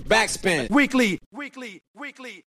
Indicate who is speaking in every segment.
Speaker 1: Backspin. Weekly. Weekly. Weekly.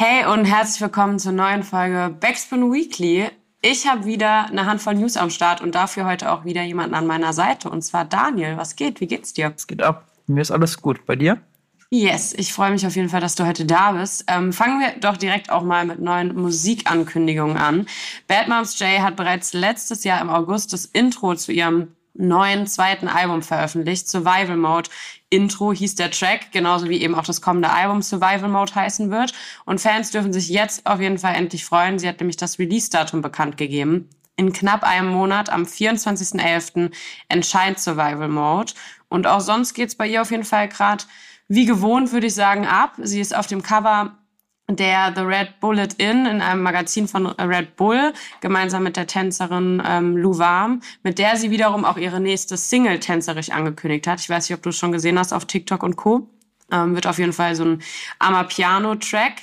Speaker 2: Hey und herzlich willkommen zur neuen Folge Backspin Weekly. Ich habe wieder eine Handvoll News am Start und dafür heute auch wieder jemanden an meiner Seite und zwar Daniel. Was geht? Wie geht's dir?
Speaker 3: Es geht ab. Mir ist alles gut. Bei dir?
Speaker 2: Yes, ich freue mich auf jeden Fall, dass du heute da bist. Ähm, fangen wir doch direkt auch mal mit neuen Musikankündigungen an. Bad Moms J hat bereits letztes Jahr im August das Intro zu ihrem neuen zweiten Album veröffentlicht. Survival Mode Intro hieß der Track, genauso wie eben auch das kommende Album Survival Mode heißen wird. Und Fans dürfen sich jetzt auf jeden Fall endlich freuen. Sie hat nämlich das Release-Datum bekannt gegeben. In knapp einem Monat, am 24.11., entscheidet Survival Mode. Und auch sonst geht's bei ihr auf jeden Fall gerade wie gewohnt, würde ich sagen, ab. Sie ist auf dem Cover der The Red Bullet Inn in einem Magazin von Red Bull, gemeinsam mit der Tänzerin ähm, Lou Warm, mit der sie wiederum auch ihre nächste Single tänzerisch angekündigt hat. Ich weiß nicht, ob du es schon gesehen hast auf TikTok und Co. Ähm, wird auf jeden Fall so ein Amapiano-Track.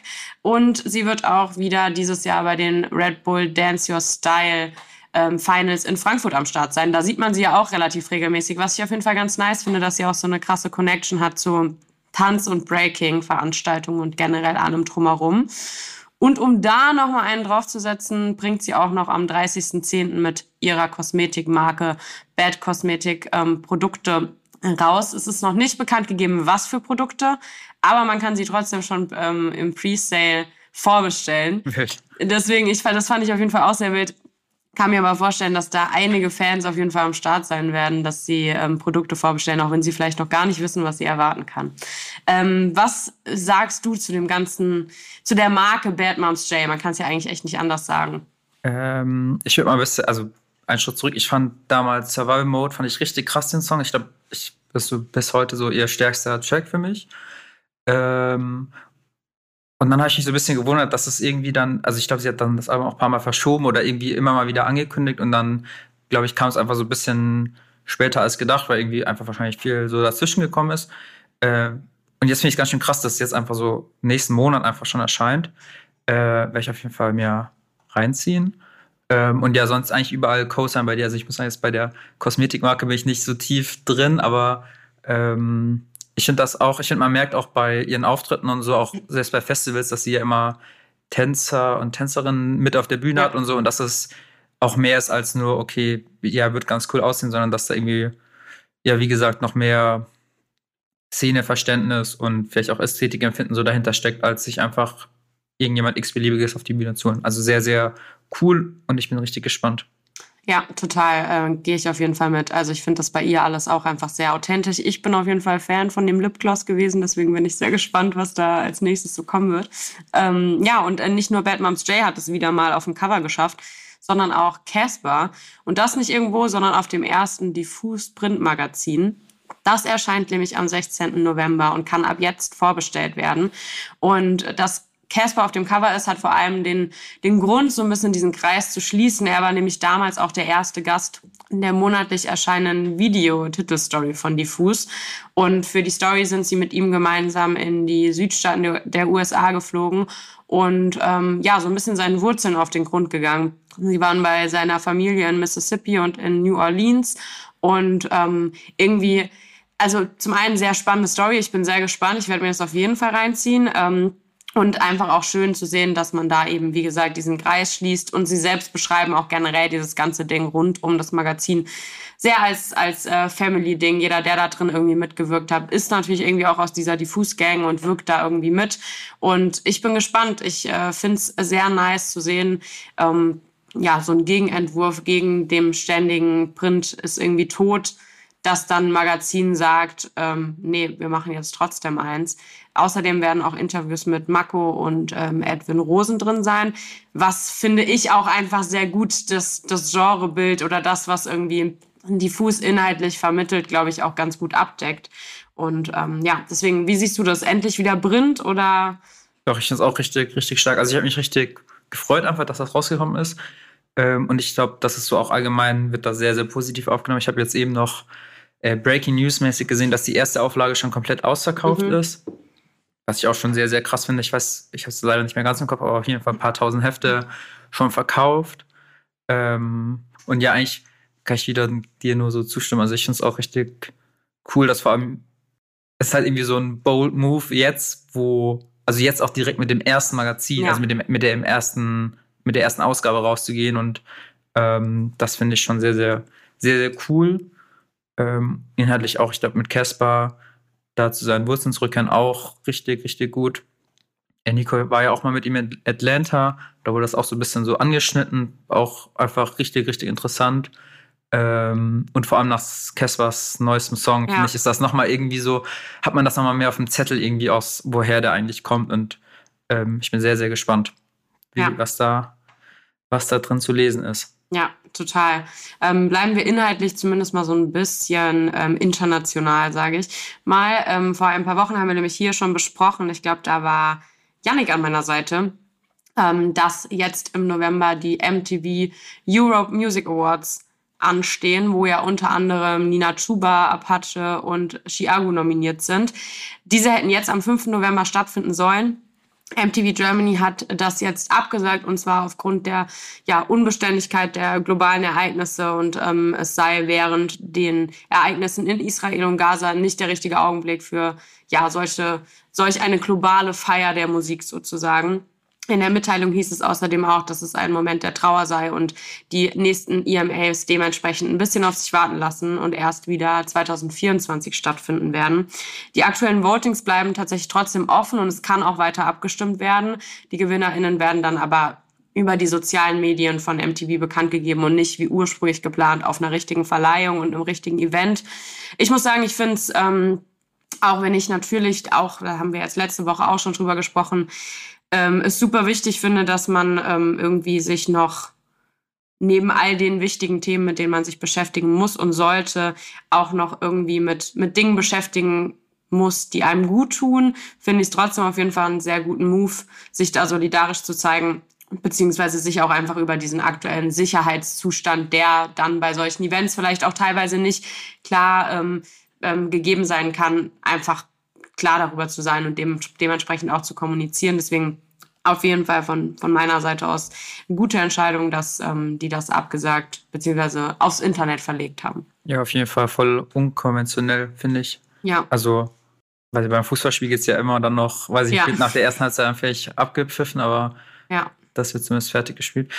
Speaker 2: Und sie wird auch wieder dieses Jahr bei den Red Bull Dance Your Style ähm, Finals in Frankfurt am Start sein. Da sieht man sie ja auch relativ regelmäßig, was ich auf jeden Fall ganz nice finde, dass sie auch so eine krasse Connection hat zu Tanz- und Breaking-Veranstaltungen und generell allem drumherum. Und um da nochmal einen draufzusetzen, bringt sie auch noch am 30.10. mit ihrer Kosmetikmarke Bad Cosmetic ähm, Produkte raus. Es ist noch nicht bekannt gegeben, was für Produkte, aber man kann sie trotzdem schon ähm, im Pre-Sale vorbestellen. Deswegen, ich, das fand ich auf jeden Fall auch sehr wild kann mir aber vorstellen, dass da einige Fans auf jeden Fall am Start sein werden, dass sie ähm, Produkte vorbestellen, auch wenn sie vielleicht noch gar nicht wissen, was sie erwarten kann. Ähm, was sagst du zu dem ganzen, zu der Marke Bad Moms J? Man kann es ja eigentlich echt nicht anders sagen.
Speaker 3: Ähm, ich würde mal ein bisschen, also einen Schritt zurück. Ich fand damals Survival Mode, fand ich richtig krass den Song. Ich glaube, ich bist du bis heute so ihr stärkster Track für mich. Ähm, und dann habe ich mich so ein bisschen gewundert, dass es irgendwie dann, also ich glaube, sie hat dann das Album auch ein paar Mal verschoben oder irgendwie immer mal wieder angekündigt und dann, glaube ich, kam es einfach so ein bisschen später als gedacht, weil irgendwie einfach wahrscheinlich viel so dazwischen gekommen ist. Äh, und jetzt finde ich ganz schön krass, dass es jetzt einfach so nächsten Monat einfach schon erscheint. Äh, Werde ich auf jeden Fall mir reinziehen. Ähm, und ja, sonst eigentlich überall Co-Sign bei dir. Also ich muss sagen, jetzt bei der Kosmetikmarke bin ich nicht so tief drin, aber ähm, ich finde das auch, ich finde, man merkt auch bei ihren Auftritten und so, auch selbst bei Festivals, dass sie ja immer Tänzer und Tänzerinnen mit auf der Bühne ja. hat und so und dass es auch mehr ist als nur, okay, ja, wird ganz cool aussehen, sondern dass da irgendwie, ja, wie gesagt, noch mehr Szeneverständnis und vielleicht auch Ästhetikempfinden so dahinter steckt, als sich einfach irgendjemand x-beliebiges auf die Bühne zu holen. Also sehr, sehr cool und ich bin richtig gespannt.
Speaker 2: Ja, total. Äh, Gehe ich auf jeden Fall mit. Also ich finde das bei ihr alles auch einfach sehr authentisch. Ich bin auf jeden Fall Fan von dem Lipgloss gewesen, deswegen bin ich sehr gespannt, was da als nächstes so kommen wird. Ähm, ja, und äh, nicht nur Bad Moms J hat es wieder mal auf dem Cover geschafft, sondern auch Casper. Und das nicht irgendwo, sondern auf dem ersten Diffus Print Magazin. Das erscheint nämlich am 16. November und kann ab jetzt vorbestellt werden. Und das Casper auf dem Cover ist, hat vor allem den, den Grund, so ein bisschen diesen Kreis zu schließen. Er war nämlich damals auch der erste Gast in der monatlich erscheinenden Video-Titelstory von Diffus. Und für die Story sind sie mit ihm gemeinsam in die Südstaaten der USA geflogen und ähm, ja, so ein bisschen seinen Wurzeln auf den Grund gegangen. Sie waren bei seiner Familie in Mississippi und in New Orleans und ähm, irgendwie, also zum einen sehr spannende Story. Ich bin sehr gespannt. Ich werde mir das auf jeden Fall reinziehen. Ähm, und einfach auch schön zu sehen, dass man da eben, wie gesagt, diesen Kreis schließt. Und sie selbst beschreiben auch generell dieses ganze Ding rund um das Magazin sehr als, als äh, Family-Ding. Jeder, der da drin irgendwie mitgewirkt hat, ist natürlich irgendwie auch aus dieser Diffus-Gang und wirkt da irgendwie mit. Und ich bin gespannt. Ich äh, finde es sehr nice zu sehen, ähm, ja, so ein Gegenentwurf gegen dem ständigen Print ist irgendwie tot dass dann ein Magazin sagt, ähm, nee, wir machen jetzt trotzdem eins. Außerdem werden auch Interviews mit Mako und ähm, Edwin Rosen drin sein, was finde ich auch einfach sehr gut das, das Genrebild oder das, was irgendwie diffus inhaltlich vermittelt, glaube ich, auch ganz gut abdeckt. Und ähm, ja, deswegen, wie siehst du das? Endlich wieder Brint oder?
Speaker 3: Doch, ich finde es auch richtig, richtig stark. Also ich habe mich richtig gefreut einfach, dass das rausgekommen ist. Ähm, und ich glaube, das ist so auch allgemein, wird da sehr, sehr positiv aufgenommen. Ich habe jetzt eben noch äh, Breaking News mäßig gesehen, dass die erste Auflage schon komplett ausverkauft mhm. ist. Was ich auch schon sehr, sehr krass finde. Ich weiß, ich habe es leider nicht mehr ganz im Kopf, aber auf jeden Fall ein paar tausend Hefte schon verkauft. Ähm, und ja, eigentlich kann ich wieder dir nur so zustimmen. Also ich finde es auch richtig cool, dass vor allem es ist halt irgendwie so ein bold Move jetzt, wo, also jetzt auch direkt mit dem ersten Magazin,
Speaker 2: Ja.
Speaker 3: also mit dem, mit dem ersten, mit der ersten Ausgabe rauszugehen und ähm, das finde ich schon sehr, sehr, sehr, sehr cool. Ähm, inhaltlich auch, ich glaube, mit Caspar da zu seinen Wurzeln zurückkehren auch richtig, richtig gut. Ja, Nico war ja auch mal mit ihm in Atlanta, da wurde das auch so ein bisschen so angeschnitten, auch einfach richtig, richtig interessant. Ähm, und vor allem nach Caspars neuestem Song,
Speaker 2: Ja.
Speaker 3: finde ich, ist das nochmal irgendwie so, hat man das nochmal mehr auf dem Zettel irgendwie aus, woher der eigentlich kommt. Und ähm, ich bin sehr, sehr gespannt, wie,
Speaker 2: Ja.
Speaker 3: was, da, was da drin zu lesen ist.
Speaker 2: Ja, total. Ähm, bleiben wir inhaltlich zumindest mal so ein bisschen ähm, international, sage ich mal. Ähm, vor ein paar Wochen haben wir nämlich hier schon besprochen, ich glaube, da war Yannick an meiner Seite, ähm, dass jetzt im November die MTV Europe Music Awards anstehen, wo ja unter anderem Nina Chuba, Apache und Chiago nominiert sind. Diese hätten jetzt am 5. November stattfinden sollen. MTV Germany hat das jetzt abgesagt und zwar aufgrund der ja, Unbeständigkeit der globalen Ereignisse und ähm, es sei während den Ereignissen in Israel und Gaza nicht der richtige Augenblick für ja solche solch eine globale Feier der Musik sozusagen. In der Mitteilung hieß es außerdem auch, dass es ein Moment der Trauer sei und die nächsten EMAs dementsprechend ein bisschen auf sich warten lassen und erst wieder 2024 stattfinden werden. Die aktuellen Votings bleiben tatsächlich trotzdem offen und es kann auch weiter abgestimmt werden. Die GewinnerInnen werden dann aber über die sozialen Medien von MTV bekannt gegeben und nicht wie ursprünglich geplant auf einer richtigen Verleihung und einem richtigen Event. Ich muss sagen, ich finde es, ähm, auch wenn ich natürlich auch, da haben wir jetzt letzte Woche auch schon drüber gesprochen, ähm, es super wichtig finde, dass man ähm, irgendwie sich noch neben all den wichtigen Themen, mit denen man sich beschäftigen muss und sollte, auch noch irgendwie mit, mit Dingen beschäftigen muss, die einem gut tun, finde ich es trotzdem auf jeden Fall einen sehr guten Move, sich da solidarisch zu zeigen, beziehungsweise sich auch einfach über diesen aktuellen Sicherheitszustand, der dann bei solchen Events vielleicht auch teilweise nicht klar ähm, ähm, gegeben sein kann, einfach klar darüber zu sein und dem, dementsprechend auch zu kommunizieren. Deswegen auf jeden Fall von, von meiner Seite aus eine gute Entscheidung, dass ähm, die das abgesagt bzw. aufs Internet verlegt haben.
Speaker 3: Ja, auf jeden Fall voll unkonventionell, finde ich.
Speaker 2: Ja,
Speaker 3: Also, weil beim Fußballspiel geht es ja immer dann noch, weiß ich
Speaker 2: Ja.
Speaker 3: nicht, nach der ersten Halbzeit vielleicht abgepfiffen, aber
Speaker 2: ja,
Speaker 3: das wird zumindest fertig gespielt.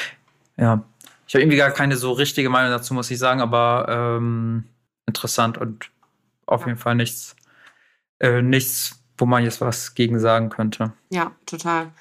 Speaker 3: Ja. Ich habe irgendwie gar keine so richtige Meinung dazu, muss ich sagen, aber ähm, interessant und auf
Speaker 2: Ja.
Speaker 3: jeden Fall nichts, äh, nichts, wo man jetzt was gegen sagen könnte.
Speaker 2: ja, total.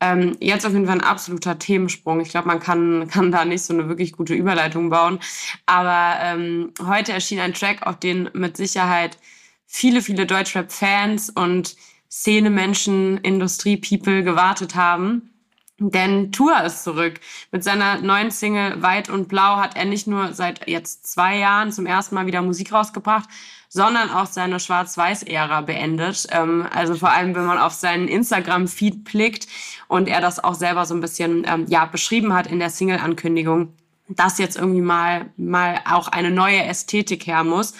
Speaker 2: Ähm, jetzt auf jeden Fall ein absoluter Themensprung. Ich glaube, man kann, kann da nicht so eine wirklich gute Überleitung bauen. Aber ähm, heute erschien ein Track, auf den mit Sicherheit viele, viele Deutschrap-Fans und Szene-Menschen, Industrie-People gewartet haben. Denn Tour ist zurück. Mit seiner neuen Single Weit und Blau hat er nicht nur seit jetzt zwei Jahren zum ersten Mal wieder Musik rausgebracht, sondern auch seine Schwarz-Weiß-Ära beendet. Ähm, also vor allem, wenn man auf seinen Instagram-Feed blickt und er das auch selber so ein bisschen ähm, ja, beschrieben hat in der Single-Ankündigung, dass jetzt irgendwie mal, mal auch eine neue Ästhetik her muss.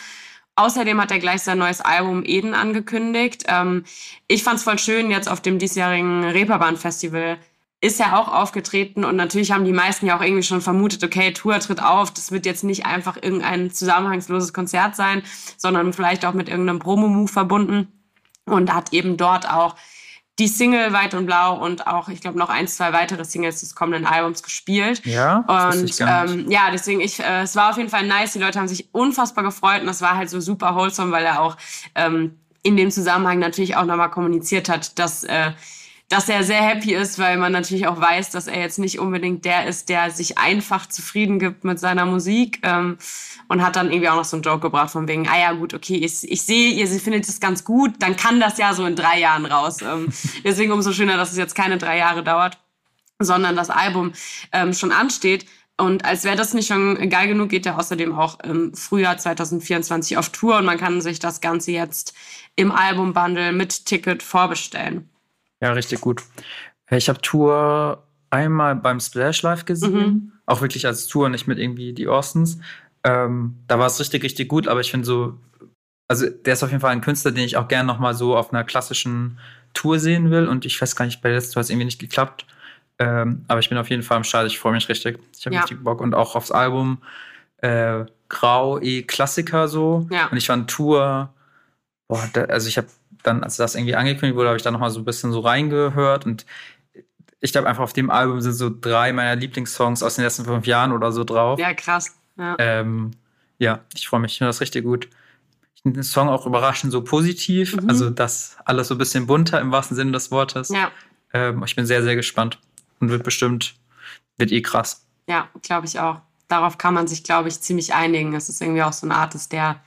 Speaker 2: Außerdem hat er gleich sein neues Album Eden angekündigt. Ähm, ich fand's voll schön, jetzt auf dem diesjährigen Reeperbahn-Festival ist er auch aufgetreten und natürlich haben die meisten ja auch irgendwie schon vermutet, okay, Tour tritt auf, das wird jetzt nicht einfach irgendein zusammenhangsloses Konzert sein, sondern vielleicht auch mit irgendeinem Promo-Move verbunden und hat eben dort auch die Single Weit und Blau und auch, ich glaube, noch ein, zwei weitere Singles des kommenden Albums gespielt.
Speaker 3: Ja,
Speaker 2: Und ähm, ja, deswegen, ich, äh, es war auf jeden Fall nice. Die Leute haben sich unfassbar gefreut und es war halt so super wholesome, weil er auch ähm, in dem Zusammenhang natürlich auch nochmal kommuniziert hat, dass, äh, dass er sehr happy ist, weil man natürlich auch weiß, dass er jetzt nicht unbedingt der ist, der sich einfach zufrieden gibt mit seiner Musik. Ähm, und hat dann irgendwie auch noch so einen Joke gebracht von wegen, ah ja gut, okay, ich, ich sehe, ihr findet es ganz gut, dann kann das ja so in drei Jahren raus. Ähm, deswegen umso schöner, dass es jetzt keine drei Jahre dauert sondern das Album ähm, schon ansteht. Und als wäre das nicht schon geil genug, geht er außerdem auch im Frühjahr 2024 auf Tour und man kann sich das Ganze jetzt im Albumbundle mit Ticket vorbestellen.
Speaker 3: Ja, richtig gut. Ich habe Tour einmal beim Splash Live gesehen,
Speaker 2: Mhm.
Speaker 3: auch wirklich als Tour, nicht mit irgendwie die Austins. Ähm, da war es richtig, richtig gut, aber ich finde so, also der ist auf jeden Fall ein Künstler, den ich auch gerne noch mal so auf einer klassischen Tour sehen will und ich weiß gar nicht, bei der letzten Tour hat es irgendwie nicht geklappt. Ähm, aber ich bin auf jeden Fall am Start, ich freue mich richtig. Ich habe
Speaker 2: Ja.
Speaker 3: richtig Bock und auch aufs Album äh, Grau, eh Klassiker so.
Speaker 2: Ja.
Speaker 3: Und ich fand Tour boah, da, also ich habe dann, als das irgendwie angekündigt wurde, habe ich da nochmal so ein bisschen so reingehört und ich glaube einfach auf dem Album sind so drei meiner Lieblingssongs aus den letzten fünf Jahren oder so drauf.
Speaker 2: Ja, krass. Ja,
Speaker 3: ähm, ja ich freue mich, ich finde das richtig gut. Ich finde den Song auch überraschend so positiv,
Speaker 2: Mhm.
Speaker 3: also das alles so ein bisschen bunter im wahrsten Sinne des Wortes.
Speaker 2: ja,
Speaker 3: Ähm, ich bin sehr, sehr gespannt und wird bestimmt, wird eh krass.
Speaker 2: ja glaube ich auch. Darauf kann man sich, glaube ich, ziemlich einigen. Es ist irgendwie auch so ein Artist, der,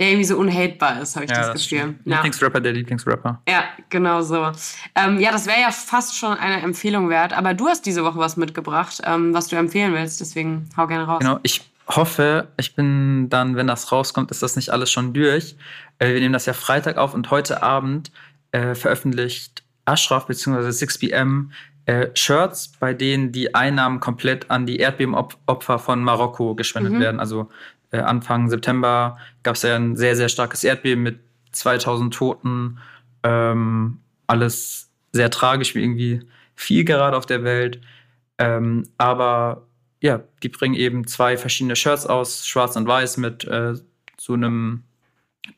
Speaker 2: der irgendwie so unhatebar ist, habe ich das, Gefühl.
Speaker 3: stimmt.
Speaker 2: Ja.
Speaker 3: Lieblingsrapper der Lieblingsrapper.
Speaker 2: Ja, genau so. Ähm, ja, das wäre ja fast schon eine Empfehlung wert. Aber du hast diese Woche was mitgebracht, ähm, was du empfehlen willst. Deswegen hau gerne raus.
Speaker 3: Genau, ich hoffe, ich bin dann, wenn das rauskommt, ist das nicht alles schon durch. Äh, wir nehmen das ja Freitag auf und heute Abend äh, veröffentlicht Ashraf bzw. 6pm äh, Shirts, bei denen die Einnahmen komplett an die Erdbebenopfer von Marokko gespendet
Speaker 2: Mhm.
Speaker 3: werden. Also Anfang September gab es ja ein sehr, sehr starkes Erdbeben mit 2000 Toten. Ähm, alles sehr tragisch, wie irgendwie viel gerade auf der Welt. Ähm, aber ja, die bringen eben zwei verschiedene Shirts aus, schwarz und weiß, mit äh, so einem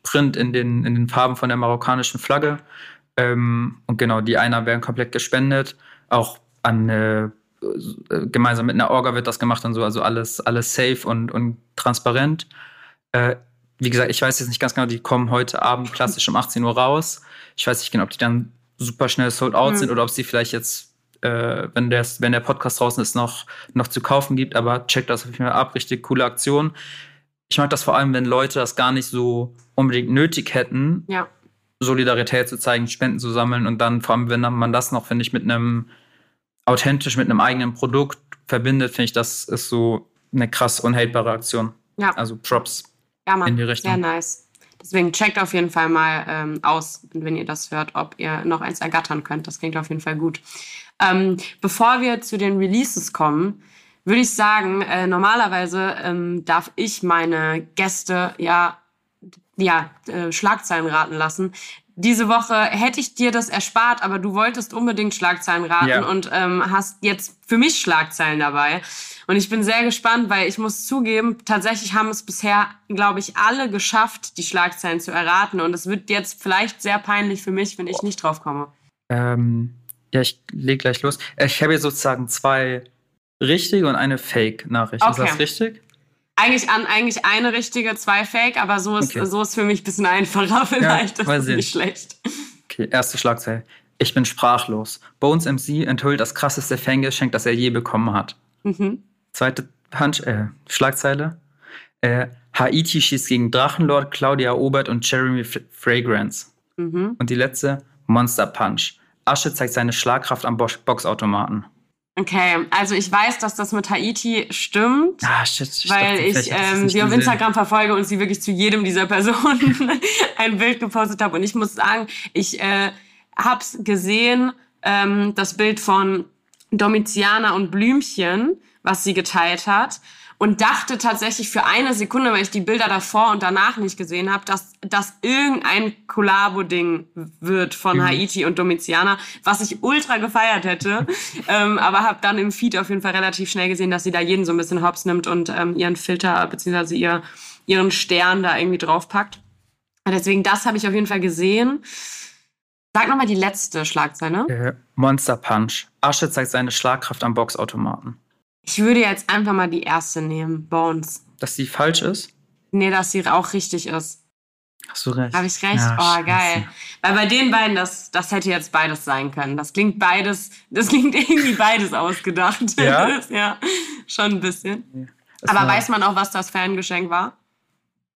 Speaker 3: Print in den, in den Farben von der marokkanischen Flagge. Ähm, und genau, die Einnahmen werden komplett gespendet. Auch an äh, äh, gemeinsam mit einer Orga wird das gemacht und so, also alles, alles safe und, und transparent. Äh, wie gesagt, ich weiß jetzt nicht ganz genau, die kommen heute Abend klassisch um 18 Uhr raus. Ich weiß nicht genau, ob die dann super schnell sold out
Speaker 2: Mhm.
Speaker 3: sind oder ob sie vielleicht jetzt, äh, wenn, der, wenn der Podcast draußen ist, noch, noch zu kaufen gibt. Aber checkt das auf jeden Fall ab. Richtig coole Aktion. Ich mag das vor allem, wenn Leute das gar nicht so unbedingt nötig hätten,
Speaker 2: Ja,
Speaker 3: Solidarität zu zeigen, Spenden zu sammeln und dann vor allem, wenn man das noch, finde ich, mit einem authentisch, mit einem eigenen Produkt verbindet, finde ich, das ist so eine krass unhaterbare Aktion.
Speaker 2: ja,
Speaker 3: Also Props.
Speaker 2: ja, Mann.
Speaker 3: in die Richtung.
Speaker 2: Sehr nice. Deswegen checkt auf jeden Fall mal ähm, aus, wenn ihr das hört, ob ihr noch eins ergattern könnt. Das klingt auf jeden Fall gut. Ähm, bevor wir zu den Releases kommen, würde ich sagen, äh, normalerweise ähm, darf ich meine Gäste ja, ja äh, Schlagzeilen raten lassen. Diese Woche hätte ich dir das erspart, aber du wolltest unbedingt Schlagzeilen raten
Speaker 3: Ja.
Speaker 2: und ähm, hast jetzt für mich Schlagzeilen dabei. Und ich bin sehr gespannt, weil ich muss zugeben, tatsächlich haben es bisher, glaube ich, alle geschafft, die Schlagzeilen zu erraten. Und es wird jetzt vielleicht sehr peinlich für mich, wenn ich nicht drauf komme.
Speaker 3: Ähm, ja, ich leg gleich los. Ich habe hier sozusagen zwei richtige und eine Fake-Nachricht. Ist
Speaker 2: Okay.
Speaker 3: das richtig?
Speaker 2: Eigentlich an eigentlich eine richtige, zwei Fake, aber so ist,
Speaker 3: Okay.
Speaker 2: so ist für mich ein bisschen einfacher vielleicht.
Speaker 3: mal
Speaker 2: das ist nicht schlecht.
Speaker 3: Okay, erste Schlagzeile. Ich bin sprachlos. Bones MC enthüllt das krasseste Fangeschenk, das er je bekommen hat.
Speaker 2: Mhm.
Speaker 3: Zweite Punch, äh, Schlagzeile. Äh, Haiti schießt gegen Drachenlord, Claudia Obert und Jeremy F Fragrance.
Speaker 2: Mhm.
Speaker 3: Und die letzte, Monster Punch. Asche zeigt seine Schlagkraft am Box Boxautomaten.
Speaker 2: Okay, also ich weiß, dass das mit Haiti stimmt.
Speaker 3: Ah, shit. Ich
Speaker 2: weil ich ähm, sie auf. Instagram verfolge und sie wirklich zu jedem dieser Personen ein Bild gepostet habe. Und ich muss sagen, ich äh, hab's gesehen, ähm, das Bild von Domitiana und Blümchen, was sie geteilt hat. Und dachte tatsächlich für eine Sekunde, weil ich die Bilder davor und danach nicht gesehen habe, dass das irgendein Kollabo-Ding wird von
Speaker 3: Mhm.
Speaker 2: Haiti und Domitiana, was ich ultra gefeiert hätte. ähm, aber habe dann im Feed auf jeden Fall relativ schnell gesehen, dass sie da jeden so ein bisschen hops nimmt und ähm, ihren Filter bzw. Ihr, ihren Stern da irgendwie draufpackt. Deswegen, das habe ich auf jeden Fall gesehen. Sag nochmal die letzte Schlagzeile.
Speaker 3: Äh, Monster Punch. Asche zeigt seine Schlagkraft am Boxautomaten.
Speaker 2: Ich würde jetzt einfach mal die erste nehmen, Bones.
Speaker 3: Dass die falsch ist?
Speaker 2: Nee, dass sie auch richtig ist.
Speaker 3: Hast du recht.
Speaker 2: Habe ich recht?
Speaker 3: Ja,
Speaker 2: oh,
Speaker 3: scheiße.
Speaker 2: geil. Weil bei den beiden, das, das hätte jetzt beides sein können. Das klingt beides, das klingt irgendwie beides ausgedacht.
Speaker 3: Ja?
Speaker 2: ja, schon ein bisschen.
Speaker 3: Das
Speaker 2: Aber
Speaker 3: war-
Speaker 2: weiß man auch, was das Fangeschenk war?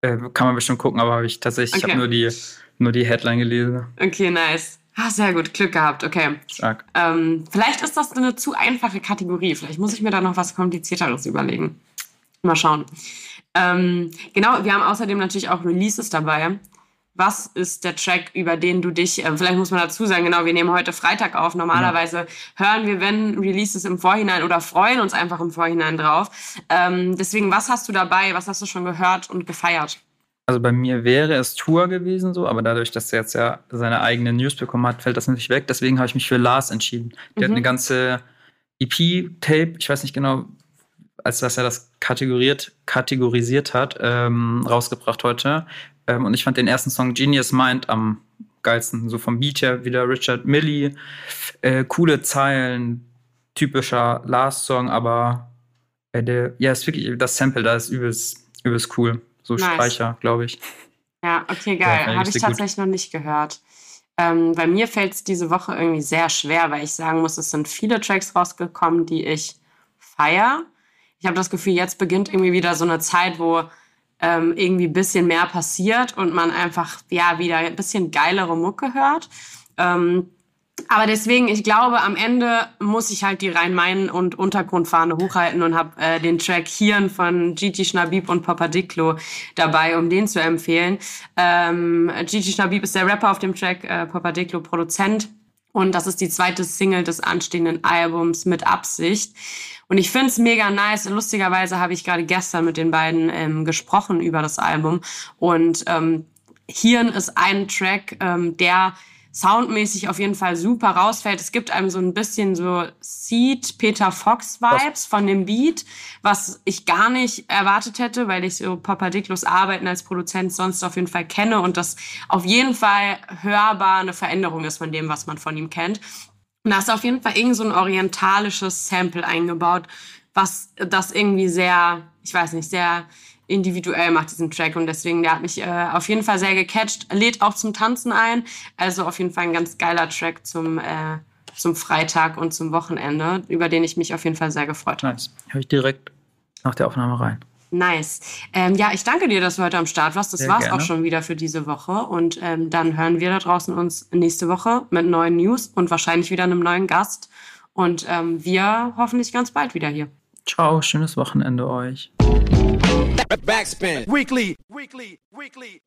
Speaker 3: Äh, kann man bestimmt gucken, aber habe ich tatsächlich, ich
Speaker 2: Okay.
Speaker 3: habe nur die, nur die Headline gelesen.
Speaker 2: Okay, nice. Ah, sehr gut, Glück gehabt. Okay.
Speaker 3: Stark.
Speaker 2: Ähm, vielleicht ist das eine zu einfache Kategorie. Vielleicht muss ich mir da noch was Komplizierteres überlegen. Mal schauen. Ähm, genau, wir haben außerdem natürlich auch Releases dabei. Was ist der Track, über den du dich, äh, vielleicht muss man dazu sagen, genau, wir nehmen heute Freitag auf. Normalerweise hören wir, wenn Releases im Vorhinein oder freuen uns einfach im Vorhinein drauf. Ähm, deswegen, was hast du dabei? Was hast du schon gehört und gefeiert?
Speaker 3: Also bei mir wäre es Tour gewesen so, aber dadurch, dass er jetzt ja seine eigene News bekommen hat, fällt das natürlich weg. Deswegen habe ich mich für Lars entschieden. Der hat
Speaker 2: Mhm.
Speaker 3: eine ganze EP-Tape, ich weiß nicht genau, als dass er das kategoriert, kategorisiert hat, ähm, rausgebracht heute. Ähm, und ich fand den ersten Song Genius Mind am geilsten. So vom Beat her wieder Richard Millie. Äh, coole Zeilen, typischer Last-Song, aber äh, der, ja, ist wirklich, das Sample da ist übelst, übelst cool. So nice. Streicher, glaube ich.
Speaker 2: Ja, okay, geil. Ja, Habe ich tatsächlich gut. noch nicht gehört. Ähm, bei mir fällt es diese Woche irgendwie sehr schwer, weil ich sagen muss, es sind viele Tracks rausgekommen, die ich feier. Ich habe das Gefühl, jetzt beginnt irgendwie wieder so eine Zeit, wo ähm, irgendwie ein bisschen mehr passiert und man einfach ja wieder ein bisschen geilere Mucke hört. Ähm, aber deswegen, ich glaube, am Ende muss ich halt die Rhein-Main- und Untergrundfahne hochhalten und habe äh, den Track Hirn von Gigi Schnabib und Papa Diclo dabei, um den zu empfehlen. Ähm, Gigi Schnabib ist der Rapper auf dem Track, äh, Papa Diclo Produzent. Und das ist die zweite Single des anstehenden Albums mit Absicht. Und ich finde es mega nice. Lustigerweise habe ich gerade gestern mit den beiden ähm, gesprochen über das Album. Und ähm, Hirn ist ein Track, ähm, der soundmäßig auf jeden Fall super rausfällt. Es gibt einem so ein bisschen so Seed Peter Fox Vibes von dem Beat, was ich gar nicht erwartet hätte, weil ich so Papa Dicklos Arbeiten als Produzent sonst auf jeden Fall kenne und das auf jeden Fall hörbar eine Veränderung ist von dem, was man von ihm kennt. Und da ist auf jeden Fall irgend so ein orientalisches Sample eingebaut, was das irgendwie sehr, ich weiß nicht, sehr individuell macht, diesen Track. Und deswegen, der hat mich äh, auf jeden Fall sehr gecatcht. Lädt auch zum Tanzen ein. Also auf jeden Fall ein ganz geiler Track zum, äh, zum Freitag und zum Wochenende, über den ich mich auf jeden Fall sehr gefreut habe.
Speaker 3: Nice. Höre ich direkt nach der Aufnahme rein.
Speaker 2: Nice. Ähm, ja, ich danke dir, dass du heute am Start warst. Das war es auch schon wieder für diese Woche. Und ähm, dann hören wir da draußen uns nächste Woche mit neuen News und wahrscheinlich wieder einem neuen Gast. Und ähm, wir hoffentlich ganz bald wieder hier.
Speaker 3: Ciao, schönes Wochenende euch.
Speaker 1: Backspin. Weekly. Weekly. Weekly.